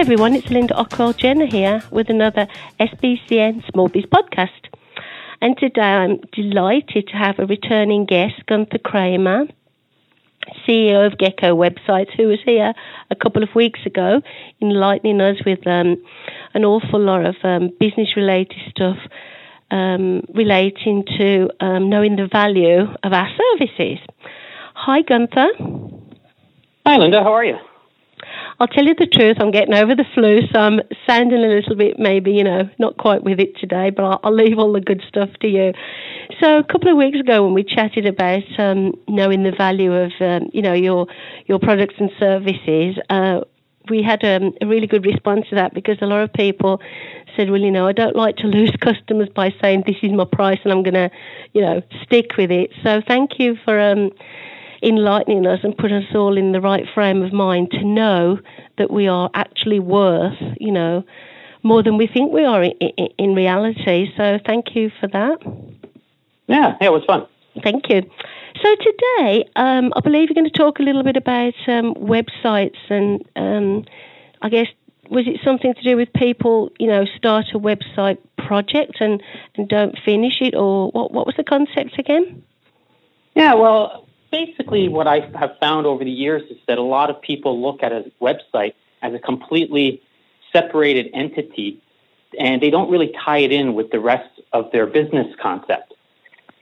Hi everyone, it's Linda Ockwell Jenner here with another SBCN Small Biz podcast. And today I'm delighted to have a returning guest, Gunther Kramer, CEO of Gecko Websites, who was here a couple of weeks ago, enlightening us with um, an awful lot of um, business related stuff um, relating to um, knowing the value of our services. Hi, Gunther. Hi, Linda. How are you? I'll tell you the truth, I'm getting over the flu, so I'm sounding a little bit maybe, you know, not quite with it today, but I'll, I'll leave all the good stuff to you. So a couple of weeks ago when we chatted about um, knowing the value of, um, you know, your, your products and services, uh, we had um, a really good response to that because a lot of people said, well, you know, I don't like to lose customers by saying this is my price and I'm going to, you know, stick with it. So thank you for um, enlightening us and putting us all in the right frame of mind to know that we are actually worth, you know, more than we think we are in, in, in reality. So thank you for that. Yeah, yeah, it was fun. Thank you. So today, um, I believe you're going to talk a little bit about um, websites and um, I guess was it something to do with people, you know, start a website project and, and don't finish it, or what? What was the concept again? Yeah, well, basically, what I have found over the years is that a lot of people look at a website as a completely separated entity, and they don't really tie it in with the rest of their business concept.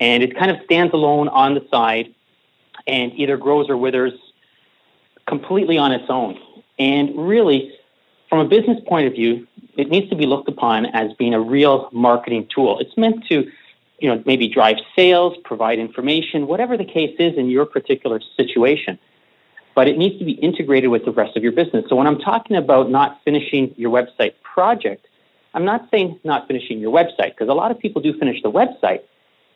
And it kind of stands alone on the side, and either grows or withers completely on its own. And really, from a business point of view, it needs to be looked upon as being a real marketing tool. It's meant to, you know, maybe drive sales, provide information, whatever the case is in your particular situation. But it needs to be integrated with the rest of your business. So when I'm talking about not finishing your website project, I'm not saying not finishing your website because a lot of people do finish the website,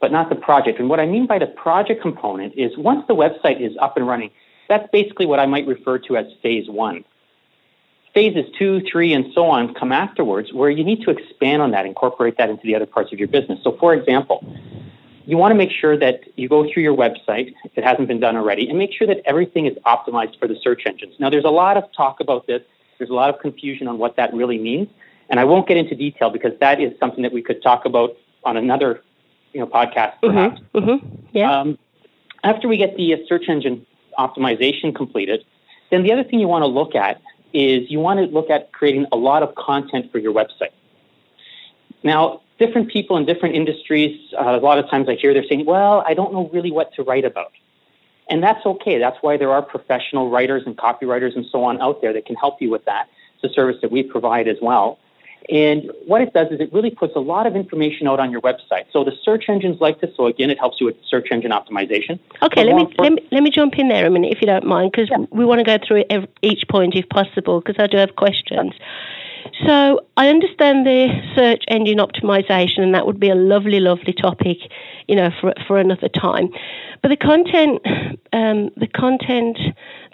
but not the project. And what I mean by the project component is once the website is up and running, that's basically what I might refer to as phase one phases two, three, and so on come afterwards, where you need to expand on that, incorporate that into the other parts of your business. So, for example, you want to make sure that you go through your website, if it hasn't been done already, and make sure that everything is optimized for the search engines. Now, there's a lot of talk about this, there's a lot of confusion on what that really means, and I won't get into detail because that is something that we could talk about on another you know, podcast, Mm-hmm. perhaps. Mm-hmm. Yeah. Um, after we get the uh, search engine optimization completed, then the other thing you want to look at is you want to look at creating a lot of content for your website. Now, different people in different industries, uh, a lot of times I hear they're saying, well, I don't know really what to write about. And that's okay. That's why there are professional writers and copywriters and so on out there that can help you with that. It's a service that we provide as well. And what it does is it really puts a lot of information out on your website. So the search engines like this. So again, it helps you with search engine optimization. Okay, let me, let me let me jump in there a minute if you don't mind, because Yeah. we want to go through ev- each point if possible, because I do have questions. So I understand the search engine optimization, and that would be a lovely, lovely topic, you know, for for another time. But the content, um, the content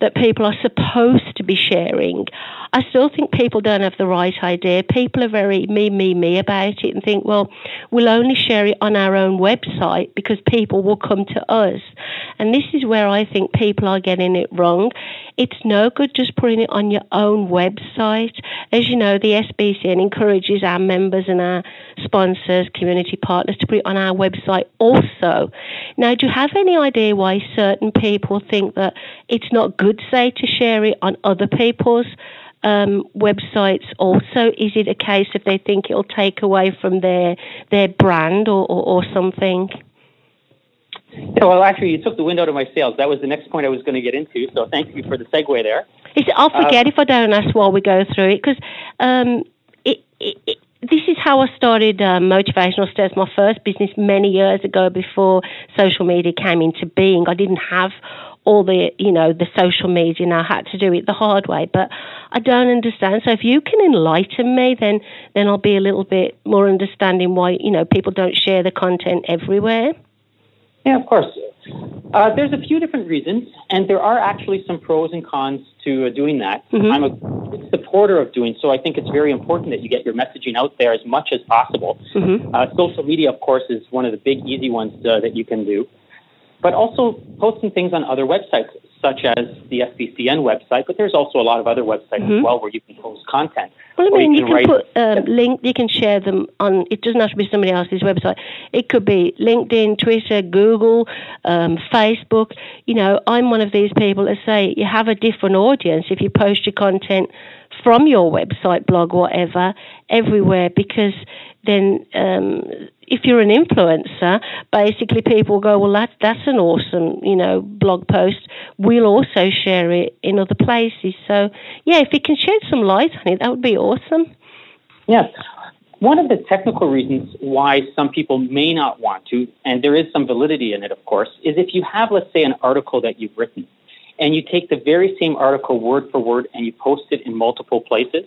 that people are supposed to be sharing, I still think people don't have the right idea. People are very me, me, me about it and think, well, we'll only share it on our own website because people will come to us. And this is where I think people are getting it wrong. It's no good just putting it on your own website. As you know, the SBCN encourages our members and our sponsors, community partners to put it on our website also. Now, do you have any idea why certain people think that it's not good, say, to share it on other people's um, websites also? Is it a case if they think it'll take away from their their brand or, or, or something? Yeah, well, actually, you took the wind out of my sails. That was the next point I was going to get into. So thank you for the segue there. I'll forget if I don't ask while we go through it because um, it, it, it, this is how I started um, Motivational Steps, my first business many years ago before social media came into being. I didn't have all the you know the social media and I had to do it the hard way but I don't understand so if you can enlighten me then then I'll be a little bit more understanding why you know people don't share the content everywhere yeah of course. Uh, there's a few different reasons and there are actually some pros and cons to uh, doing that. Mm-hmm. I'm a supporter of doing so. I think it's very important that you get your messaging out there as much as possible. Mm-hmm. uh, social media of course is one of the big easy ones uh, that you can do. But also posting things on other websites, such as the SBCN website. But there's also a lot of other websites mm-hmm. as well where you can post content. Well, I mean, you can, you can put um, link. You can share them on. It doesn't have to be somebody else's website. It could be LinkedIn, Twitter, Google, um, Facebook. You know, I'm one of these people that say you have a different audience if you post your content from your website, blog, whatever, everywhere, because then um, if you're an influencer, basically people go, well, that, that's an awesome, you know, blog post. We'll also share it in other places. So, yeah, if you can shed some light on it, that would be awesome. Yes. One of the technical reasons why some people may not want to, and there is some validity in it, of course, is if you have, let's say, an article that you've written and you take the very same article word for word and you post it in multiple places,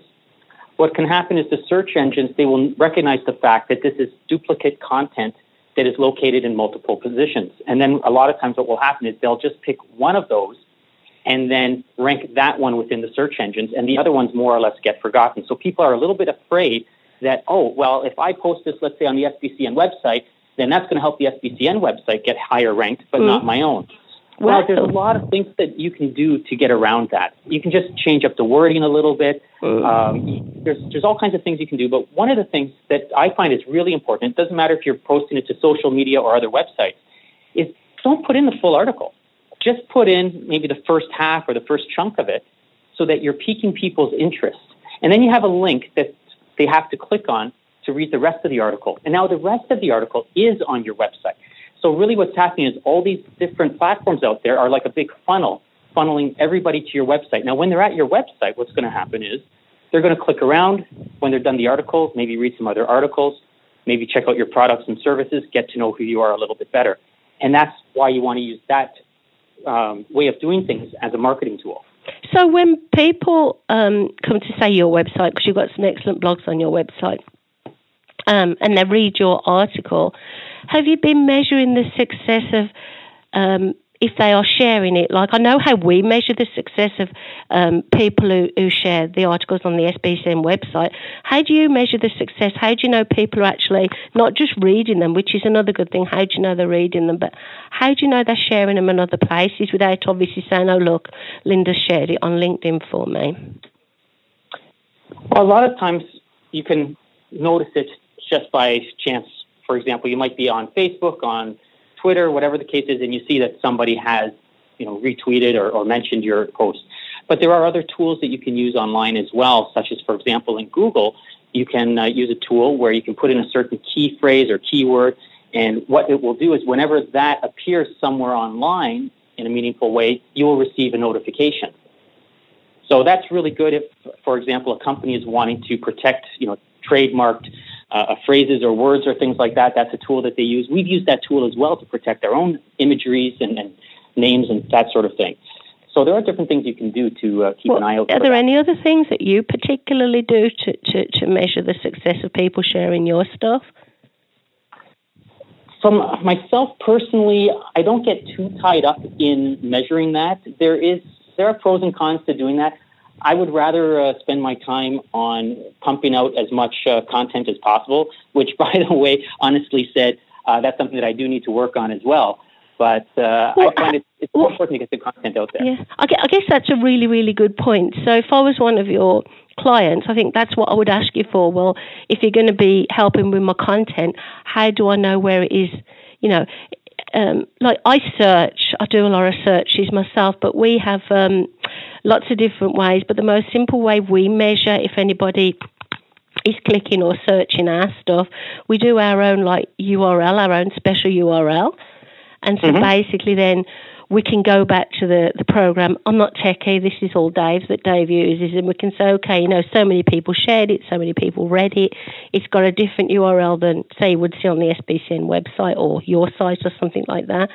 what can happen is the search engines, they will recognize the fact that this is duplicate content that is located in multiple positions. And then a lot of times what will happen is they'll just pick one of those and then rank that one within the search engines, and the other ones more or less get forgotten. So people are a little bit afraid that, oh, well, if I post this, let's say, on the SBCN website, then that's going to help the SBCN website get higher ranked, but mm-hmm. not my own. Well, there's a lot of things that you can do to get around that. You can just change up the wording a little bit. Uh. Um, there's there's all kinds of things you can do. But one of the things that I find is really important. It doesn't matter if you're posting it to social media or other websites. Is don't put in the full article. Just put in maybe the first half or the first chunk of it, so that you're piquing people's interest. And then you have a link that they have to click on to read the rest of the article. And now the rest of the article is on your website. So really what's happening is all these different platforms out there are like a big funnel, funneling everybody to your website. Now, when they're at your website, what's going to happen is they're going to click around when they're done the article, maybe read some other articles, maybe check out your products and services, get to know who you are a little bit better. And that's why you want to use that um, way of doing things as a marketing tool. So when people um, come to say your website, because you've got some excellent blogs on your website, um, and they read your article, have you been measuring the success of um, if they are sharing it? Like I know how we measure the success of um, people who, who share the articles on the SBCN website. How do you measure the success? How do you know people are actually not just reading them, which is another good thing? How do you know they're reading them? But how do you know they're sharing them in other places without obviously saying, "Oh, look, Linda shared it on LinkedIn for me"? Well, a lot of times you can notice it just by chance for example, you might be on Facebook, on Twitter, whatever the case is, and you see that somebody has, you know, retweeted or, or mentioned your post. But there are other tools that you can use online as well, such as, for example, in Google, you can uh, use a tool where you can put in a certain key phrase or keyword, and what it will do is whenever that appears somewhere online in a meaningful way, you will receive a notification. So that's really good if, for example, a company is wanting to protect, you know, trademarked uh, phrases or words or things like that. That's a tool that they use. We've used that tool as well to protect our own imageries and, and names and that sort of thing. So there are different things you can do to uh, keep well, an eye out. Are there that. any other things that you particularly do to, to, to measure the success of people sharing your stuff? From myself personally, I don't get too tied up in measuring that. There is there are pros and cons to doing that. I would rather uh, spend my time on pumping out as much uh, content as possible, which, by the way, honestly said, uh, that's something that I do need to work on as well. But uh, well, I find it, it's well, important to get the content out there. Yeah, I guess that's a really, really good point. So if I was one of your clients, I think that's what I would ask you for. Well, if you're going to be helping with my content, how do I know where it is? You know, um, like I search, I do a lot of searches myself, but we have um, lots of different ways. But the most simple way we measure if anybody is clicking or searching our stuff, we do our own like URL, our own special URL. And so mm-hmm. basically then we can go back to the, the program. I'm not techie. This is all Dave's that Dave uses, and we can say, okay, you know, so many people shared it, so many people read it. It's got a different URL than say you would see on the SBCN website or your site or something like that.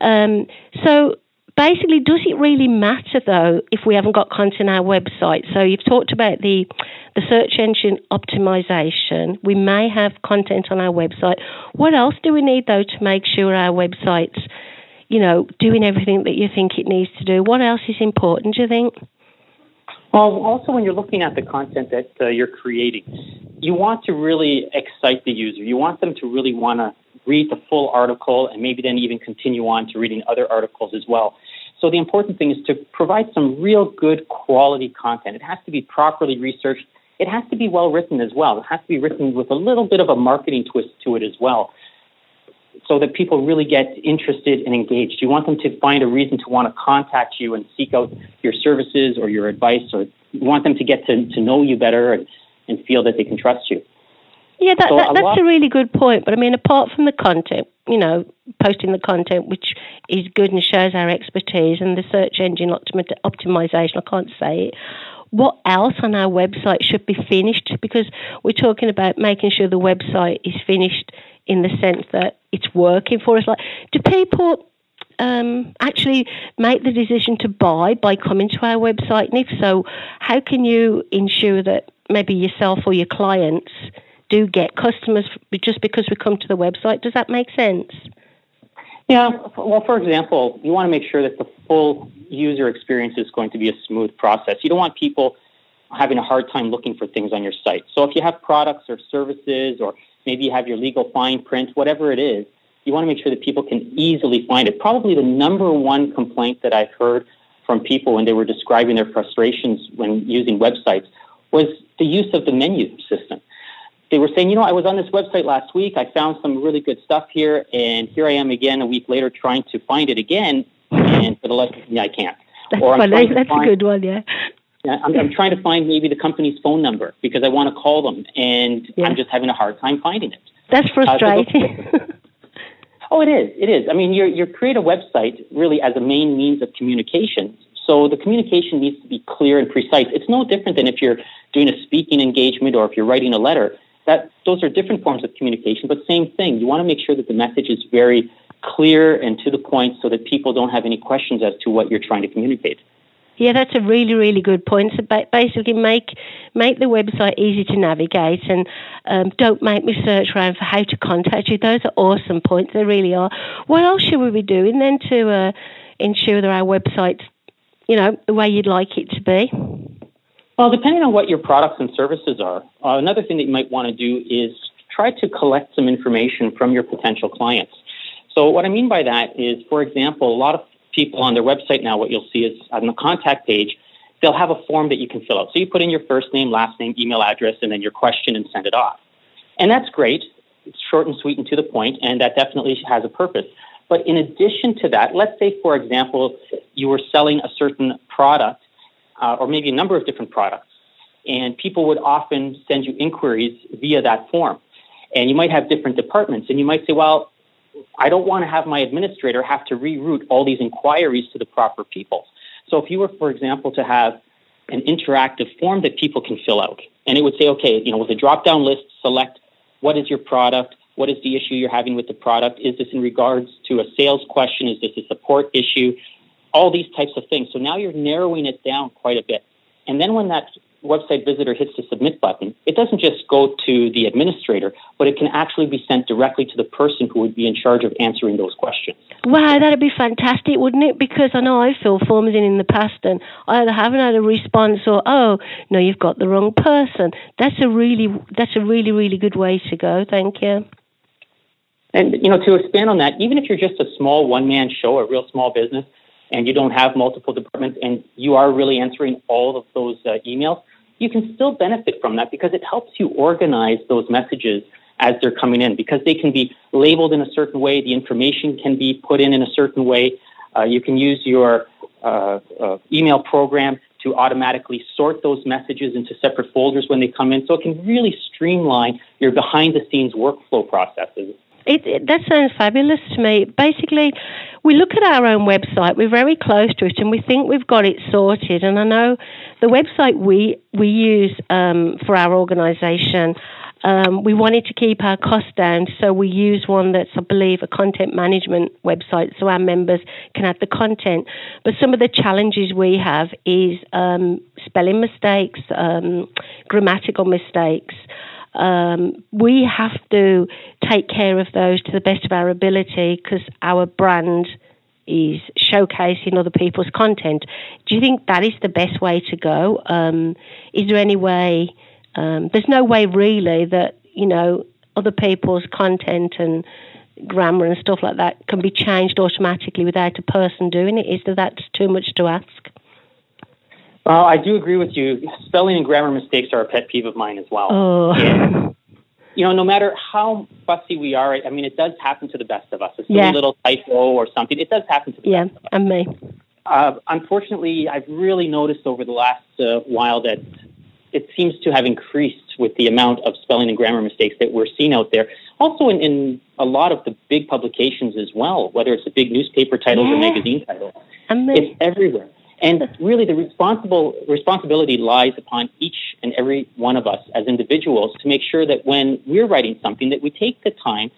Um, so basically, does it really matter though if we haven't got content on our website? So you've talked about the the search engine optimization. We may have content on our website. What else do we need though to make sure our website's, you know, doing everything that you think it needs to do? What else is important? Do you think? Well, also when you're looking at the content that uh, you're creating, you want to really excite the user. You want them to really want to read the full article and maybe then even continue on to reading other articles as well. So the important thing is to provide some real good quality content. It has to be properly researched. It has to be well written as well. It has to be written with a little bit of a marketing twist to it as well so that people really get interested and engaged. You want them to find a reason to want to contact you and seek out your services or your advice, or you want them to get to, to know you better and, and feel that they can trust you. Yeah, that, so that, that's a, a really good point. But I mean, apart from the content, you know, posting the content which is good and shows our expertise and the search engine optimization, I can't say it. What else on our website should be finished? Because we're talking about making sure the website is finished in the sense that it's working for us. Like, do people um, actually make the decision to buy by coming to our website? And if so, how can you ensure that maybe yourself or your clients do get customers just because we come to the website. Does that make sense? Yeah. Well, for example, you want to make sure that the full user experience is going to be a smooth process. You don't want people having a hard time looking for things on your site. So if you have products or services, or maybe you have your legal fine print, whatever it is, you want to make sure that people can easily find it. Probably the number one complaint that I've heard from people when they were describing their frustrations when using websites was the use of the menu system they were saying, you know, I was on this website last week. I found some really good stuff here, and here I am again a week later trying to find it again, and for the life of me, I can't. That's or I'm funny. That's a good one, yeah I'm, I'm, trying to find maybe the company's phone number because I want to call them, and yeah. I'm just having a hard time finding it. That's frustrating. Uh, so oh, it is. It is. I mean, you you create a website really as a main means of communication. So the communication needs to be clear and precise. It's no different than if you're doing a speaking engagement or if you're writing a letter that those are different forms of communication, but same thing. You want to make sure that the message is very clear and to the point so that people don't have any questions as to what you're trying to communicate. Yeah, that's a really, really good point. So basically, make make the website easy to navigate, and um, don't make me search around for how to contact you. Those are awesome points. They really are. What else should we be doing then to uh, ensure that our website's, you know, the way you'd like it to be? Well, depending on what your products and services are, uh, another thing that you might want to do is try to collect some information from your potential clients. So, what I mean by that is, for example, a lot of people on their website now, what you'll see is on the contact page, they'll have a form that you can fill out. So, you put in your first name, last name, email address, and then your question and send it off. And that's great. It's short and sweet and to the point, and that definitely has a purpose. But in addition to that, let's say, for example, you were selling a certain product uh, or maybe a number of different products. And people would often send you inquiries via that form. And you might have different departments, and you might say, well, I don't want to have my administrator have to reroute all these inquiries to the proper people. So if you were, for example, to have an interactive form that people can fill out, and it would say, okay, you know, with a drop down list, select what is your product, what is the issue you're having with the product, is this in regards to a sales question, is this a support issue, all these types of things. So now you're narrowing it down quite a bit. And then when that website visitor hits the submit button, it doesn't just go to the administrator, but it can actually be sent directly to the person who would be in charge of answering those questions. Wow, that'd be fantastic, wouldn't it? Because I know I've filled forms in in the past and I either haven't had a response or, oh, no, you've got the wrong person. That's a really, that's a really, really good way to go. Thank you. And, you know, to expand on that, even if you're just a small one man show, a real small business, and you don't have multiple departments and you are really answering all of those uh, emails, you can still benefit from that because it helps you organize those messages as they're coming in because they can be labeled in a certain way, the information can be put in in a certain way. Uh, you can use your uh, uh email program to automatically sort those messages into separate folders when they come in. So it can really streamline your behind the scenes workflow processes. It, it, that sounds fabulous to me. Basically, we look at our own website, we're very close to it, and we think we've got it sorted. And I know the website we we use um, for our organisation. Um, we wanted to keep our costs down, so we use one that's, I believe, a content management website, so our members can add the content. But some of the challenges we have is um, spelling mistakes, um, grammatical mistakes. Um, we have to take care of those to the best of our ability because our brand is showcasing other people's content. Do you think that is the best way to go? Um, is there any way? Um, there's no way really that you know other people's content and grammar and stuff like that can be changed automatically without a person doing it. Is that that's too much to ask? Well, I do agree with you. Spelling and grammar mistakes are a pet peeve of mine as well. Oh. You know, no matter how fussy we are, I mean, it does happen to the best of us. A silly Yeah. little typo or something, it does happen to the Yeah, best of us. and me. Uh, unfortunately, I've really noticed over the last uh, while that it seems to have increased with the amount of spelling and grammar mistakes that we're seeing out there. Also, in, in a lot of the big publications as well, whether it's the big newspaper titles or magazine titles. It's everywhere. And really, the responsible responsibility lies upon each and every one of us as individuals to make sure that when we're writing something, that we take the time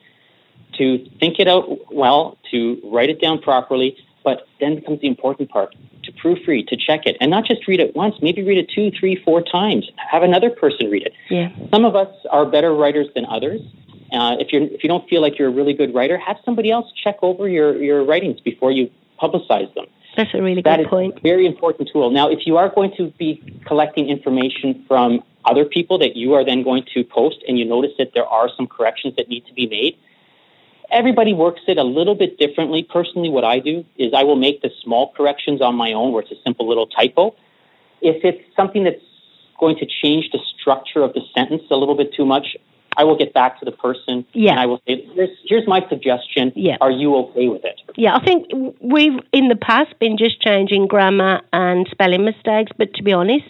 to think it out well, to write it down properly. But then comes the important part: to proofread, to check it, and not just read it once. Maybe read it two, three, four times. Have another person read it. yeah. Some of us are better writers than others. Uh, if you if you don't feel like you're a really good writer, have somebody else check over your your writings before you publicize them. That's a really That good point. a very important tool. Now, if you are going to be collecting information from other people that you are then going to post and you notice that there are some corrections that need to be made, everybody works it a little bit differently. Personally, what I do is I will make the small corrections on my own where it's a simple little typo. If it's something that's going to change the structure of the sentence a little bit too much, I will get back to the person Yeah. and I will say, here's, here's my suggestion. Yeah. Are you okay with it? Yeah, I think we've in the past been just changing grammar and spelling mistakes, but to be honest,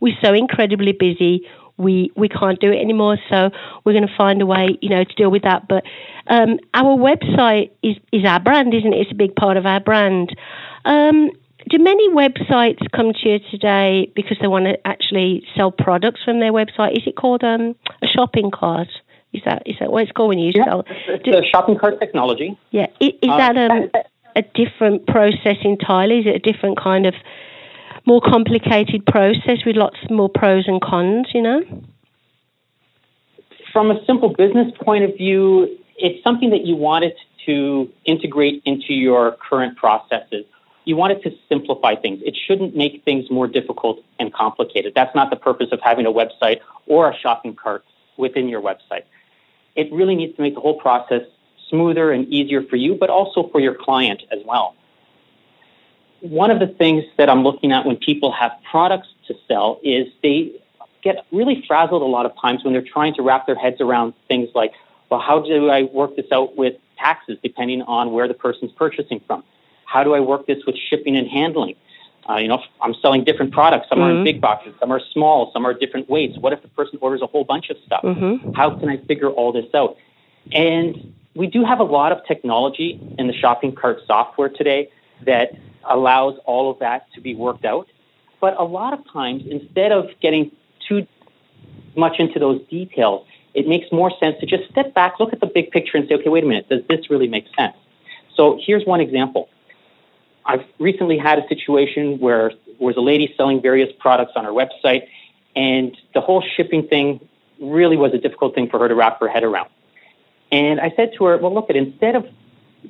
we're so incredibly busy. We we can't do it anymore, so we're going to find a way, you know, to deal with that. But um, our website is is our brand, isn't it? It's a big part of our brand. Um, do many websites come to you today because they want to actually sell products from their website? Is it called um, shopping cart? Is that is that what it's called when you Yeah, sell? it's Do- a shopping cart technology. yeah, I- is Uh, that um, a different process entirely? Is it a different kind of more complicated process with lots more pros and cons? You know? from a simple business point of view, it's something that you wanted to integrate into your current processes. You want it to simplify things. It shouldn't make things more difficult and complicated. That's not the purpose of having a website or a shopping cart within your website. It really needs to make the whole process smoother and easier for you, but also for your client as well. One of the things that I'm looking at when people have products to sell is they get really frazzled a lot of times when they're trying to wrap their heads around things like, well, how do I work this out with taxes depending on where the person's purchasing from? How do I work this with shipping and handling? Uh, you know, I'm selling different products. Some are in Mhm. big boxes, some are small, some are different weights. What if the person orders a whole bunch of stuff? Mm-hmm. How can I figure all this out? And we do have a lot of technology in the shopping cart software today that allows all of that to be worked out. But a lot of times, instead of getting too much into those details, it makes more sense to just step back, look at the big picture, and say, okay, wait a minute, does this really make sense? So here's one example. I've recently had a situation where there was a lady selling various products on her website, and the whole shipping thing really was a difficult thing for her to wrap her head around. And I said to her, well, look, at instead of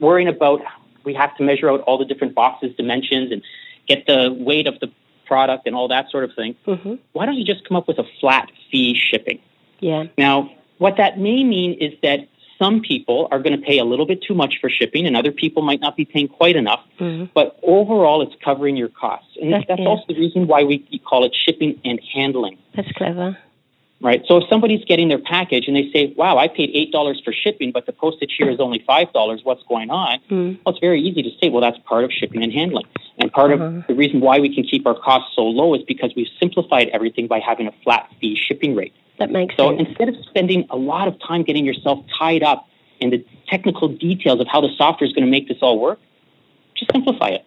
worrying about we have to measure out all the different boxes, dimensions, and get the weight of the product and all that sort of thing, Mm-hmm. why don't you just come up with a flat fee shipping? Yeah. Now, what that may mean is that some people are going to pay a little bit too much for shipping, and other people might not be paying quite enough. Mm-hmm. But overall, it's covering your costs, and That's- that's also the reason why we call it shipping and handling. That's clever. Right. So if somebody's getting their package and they say, "Wow, I paid eight dollars for shipping, but the postage here is only five dollars. What's going on?" Mm. Well, it's very easy to say, "Well, that's part of shipping and handling." And part Uh-huh. of the reason why we can keep our costs so low is because we've simplified everything by having a flat fee shipping rate. That makes So sense. instead of spending a lot of time getting yourself tied up in the technical details of how the software is going to make this all work, just simplify it.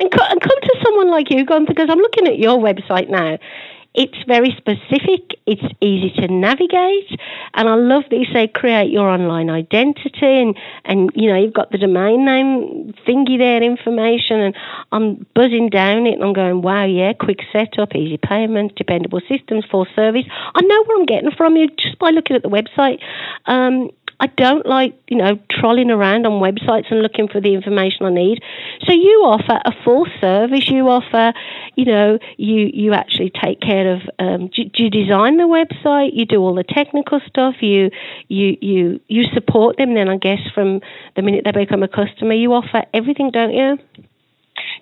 And, co- and come to someone like you, Gon, because I'm looking at your website now. It's very specific, it's easy to navigate, and I love that you say create your online identity and, and you know, you've got the domain name thingy there, information, and I'm buzzing down it and I'm going, wow, yeah, quick setup, easy payment, dependable systems, full service. I know where I'm getting from you just by looking at the website. Um, I don't like, you know, trolling around on websites and looking for the information I need. So you offer a full service. You offer, you know, you you actually take care of. Um, do, do, you design the website? You do all the technical stuff. You you you you support them. Then I guess from the minute they become a customer, you offer everything, don't you?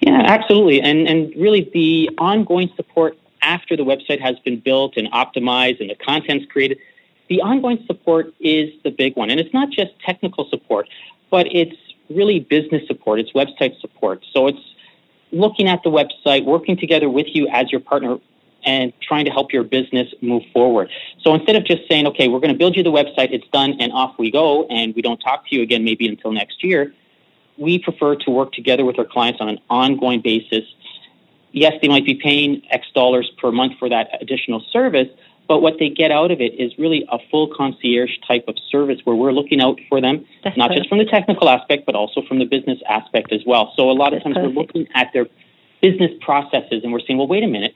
Yeah, absolutely. And and really the ongoing support after the website has been built and optimized and the content's created the ongoing support is the big one. And it's not just technical support, but it's really business support, it's website support. So it's looking at the website, working together with you as your partner and trying to help your business move forward. So instead of just saying, okay, we're going to build you the website, it's done, and off we go, and we don't talk to you again maybe until next year, we prefer to work together with our clients on an ongoing basis. Yes, they might be paying X dollars per month for that additional service, but what they get out of it is really a full concierge type of service where we're looking out for them, That's not perfect. just from the technical aspect, but also from the business aspect as well. So a lot of times perfect. we're looking at their business processes and we're saying, well, wait a minute,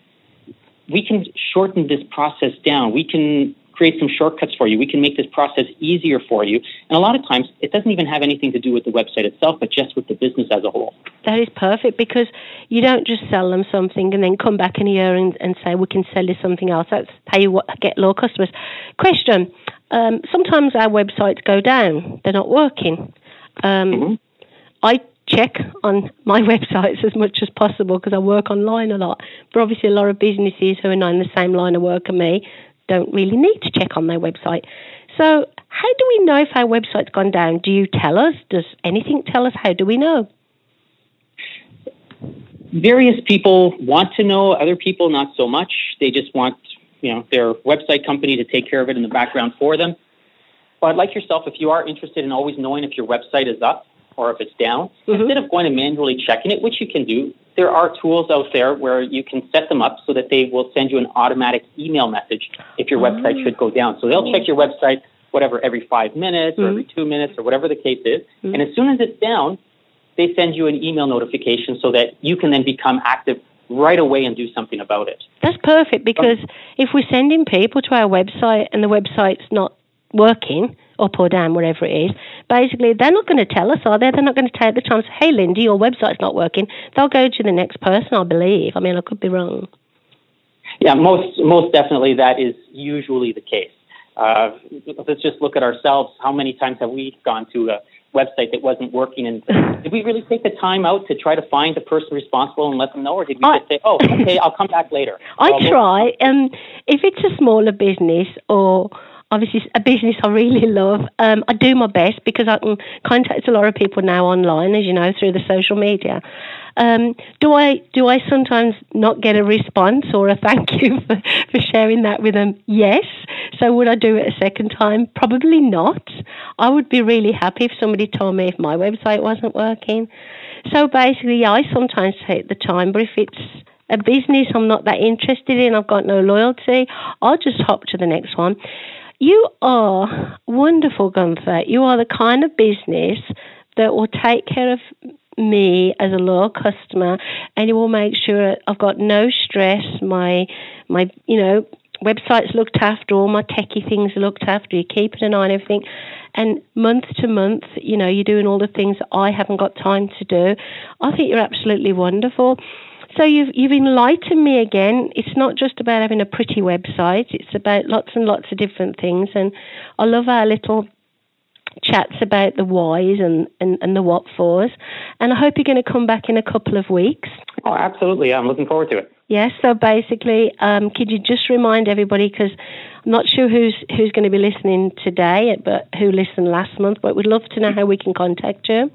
we can shorten this process down. We can create some shortcuts for you. We can make this process easier for you. And a lot of times, it doesn't even have anything to do with the website itself, but just with the business as a whole. That is perfect because you don't just sell them something and then come back in a year and, and say, we can sell you something else. That's how you get low customers. Question um, Sometimes our websites go down, they're not working. Um, mm-hmm. I check on my websites as much as possible because I work online a lot. But obviously, a lot of businesses who are not in the same line of work as me don't really need to check on their website. So, how do we know if our website's gone down? Do you tell us? Does anything tell us? How do we know? Various people want to know, other people not so much. They just want, you know, their website company to take care of it in the background for them. But like yourself, if you are interested in always knowing if your website is up or if it's down, mm-hmm. instead of going and manually checking it, which you can do, there are tools out there where you can set them up so that they will send you an automatic email message if your mm-hmm. website should go down. So they'll check your website, whatever, every five minutes mm-hmm. or every two minutes or whatever the case is. Mm-hmm. And as soon as it's down, they send you an email notification so that you can then become active right away and do something about it. That's perfect because if we're sending people to our website and the website's not working, up or down, wherever it is. Basically, they're not going to tell us, are they? They're not going to take the time to say, hey, Linda, your website's not working. They'll go to the next person, I believe. I mean, I could be wrong. Yeah, most, most definitely that is usually the case. Uh, let's just look at ourselves. How many times have we gone to a website that wasn't working? And did we really take the time out to try to find the person responsible and let them know, or did we I, just say, "Oh, okay, I'll come back later"? I try. Um, if it's a smaller business or obviously a business I really love. Um, I do my best because I can contact a lot of people now online, as you know, through the social media. Um, do I do I sometimes not get a response or a thank you for, for sharing that with them? Yes. So would I do it a second time? Probably not. I would be really happy if somebody told me if my website wasn't working. So basically, I sometimes take the time, but if it's a business I'm not that interested in, I've got no loyalty, I'll just hop to the next one. You are wonderful, Gunther. You are the kind of business that will take care of me as a loyal customer and you will make sure I've got no stress. My my you know, website's looked after, all my techie things are looked after, you're keeping an eye on everything. And month to month, you know, you're doing all the things I haven't got time to do. I think you're absolutely wonderful. So you've you've enlightened me again. It's not just about having a pretty website. It's about lots and lots of different things. And I love our little chats about the whys and, and, and the what fors. And I hope you're going to come back in a couple of weeks. Oh, absolutely. I'm looking forward to it. Yes. So basically, um, could you just remind everybody, because I'm not sure who's who's going to be listening today, but who listened last month, but we'd love to know how we can contact you.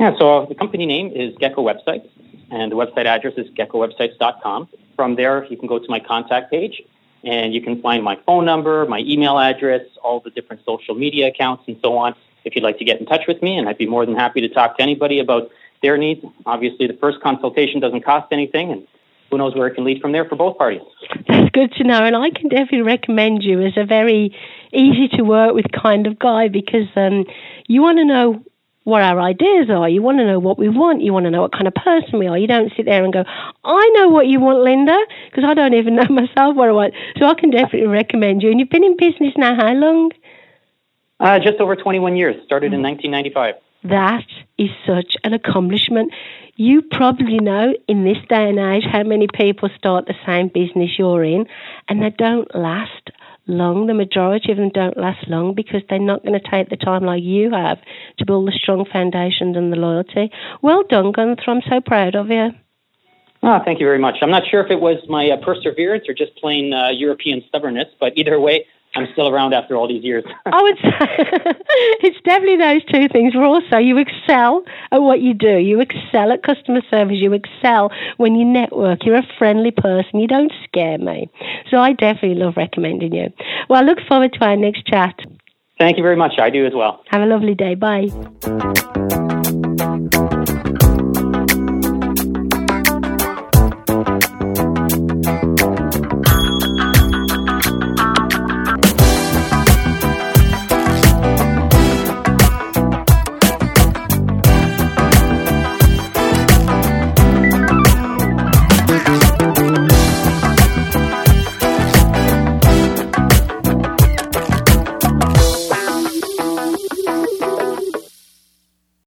Yeah, so the company name is Gecko Websites and the website address is geckowebsites.com. From there, you can go to my contact page and you can find my phone number, my email address, all the different social media accounts, and so on if you'd like to get in touch with me. And I'd be more than happy to talk to anybody about their needs. Obviously, the first consultation doesn't cost anything, and who knows where it can lead from there for both parties. That's good to know, and I can definitely recommend you as a very easy to work with kind of guy because um, you want to know what our ideas are. You want to know what we want. You want to know what kind of person we are. You don't sit there and go, I know what you want, Linda, because I don't even know myself what I want. So I can definitely recommend you. And you've been in business now how long? Uh, just over 21 years. Started in 1995. That is such an accomplishment. You probably know in this day and age how many people start the same business you're in and they don't last long. The majority of them don't last long because they're not going to take the time like you have to build the strong foundations and the loyalty. Well done, Gunther. I'm so proud of you. Oh, thank you very much. I'm not sure if it was my uh, perseverance or just plain uh, European stubbornness, but either way, I'm still around after all these years. I would say it's definitely those two things. Also, you excel at what you do. You excel at customer service. You excel when you network. You're a friendly person. You don't scare me. So I definitely love recommending you. Well, I look forward to our next chat. Thank you very much. I do as well. Have a lovely day. Bye.